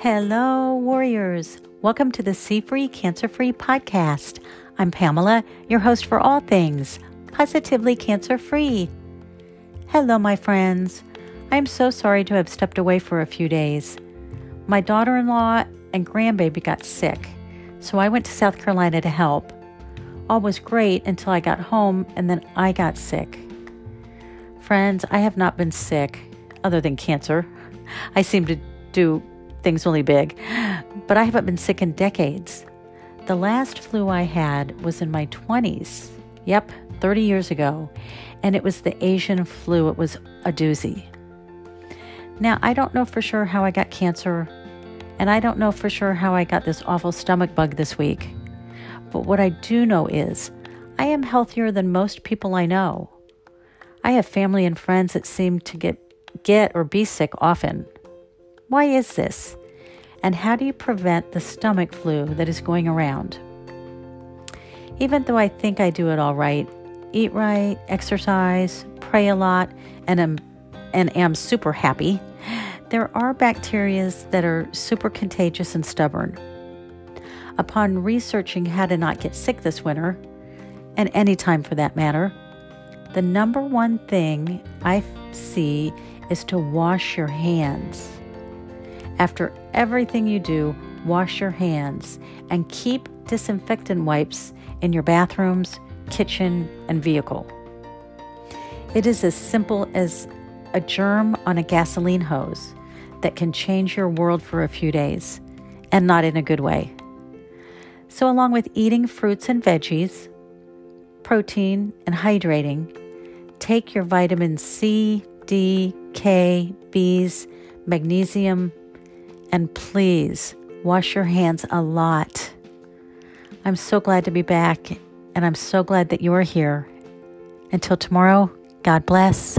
Hello, warriors. Welcome to the C Free Cancer Free podcast. I'm Pamela, your host for all things positively cancer free. Hello, my friends. I'm so sorry to have stepped away for a few days. My daughter in law and grandbaby got sick, so I went to South Carolina to help. All was great until I got home and then I got sick. Friends, I have not been sick other than cancer. I seem to do things really big, but I haven't been sick in decades. The last flu I had was in my 20s. Yep, 30 years ago. And it was the Asian flu. It was a doozy. Now, I don't know for sure how I got cancer, and I don't know for sure how I got this awful stomach bug this week. But what I do know is I am healthier than most people I know. I have family and friends that seem to get get or be sick often. Why is this? And how do you prevent the stomach flu that is going around? Even though I think I do it all right, eat right, exercise, pray a lot, and am, and am super happy, there are bacteria that are super contagious and stubborn. Upon researching how to not get sick this winter, and any time for that matter, the number one thing I see is to wash your hands. After everything you do, wash your hands and keep disinfectant wipes in your bathrooms, kitchen, and vehicle. It is as simple as a germ on a gasoline hose that can change your world for a few days, and not in a good way. So, along with eating fruits and veggies, protein, and hydrating, take your vitamin C, D, K, Bs, magnesium, and please wash your hands a lot. I'm so glad to be back, and I'm so glad that you're here. Until tomorrow, God bless.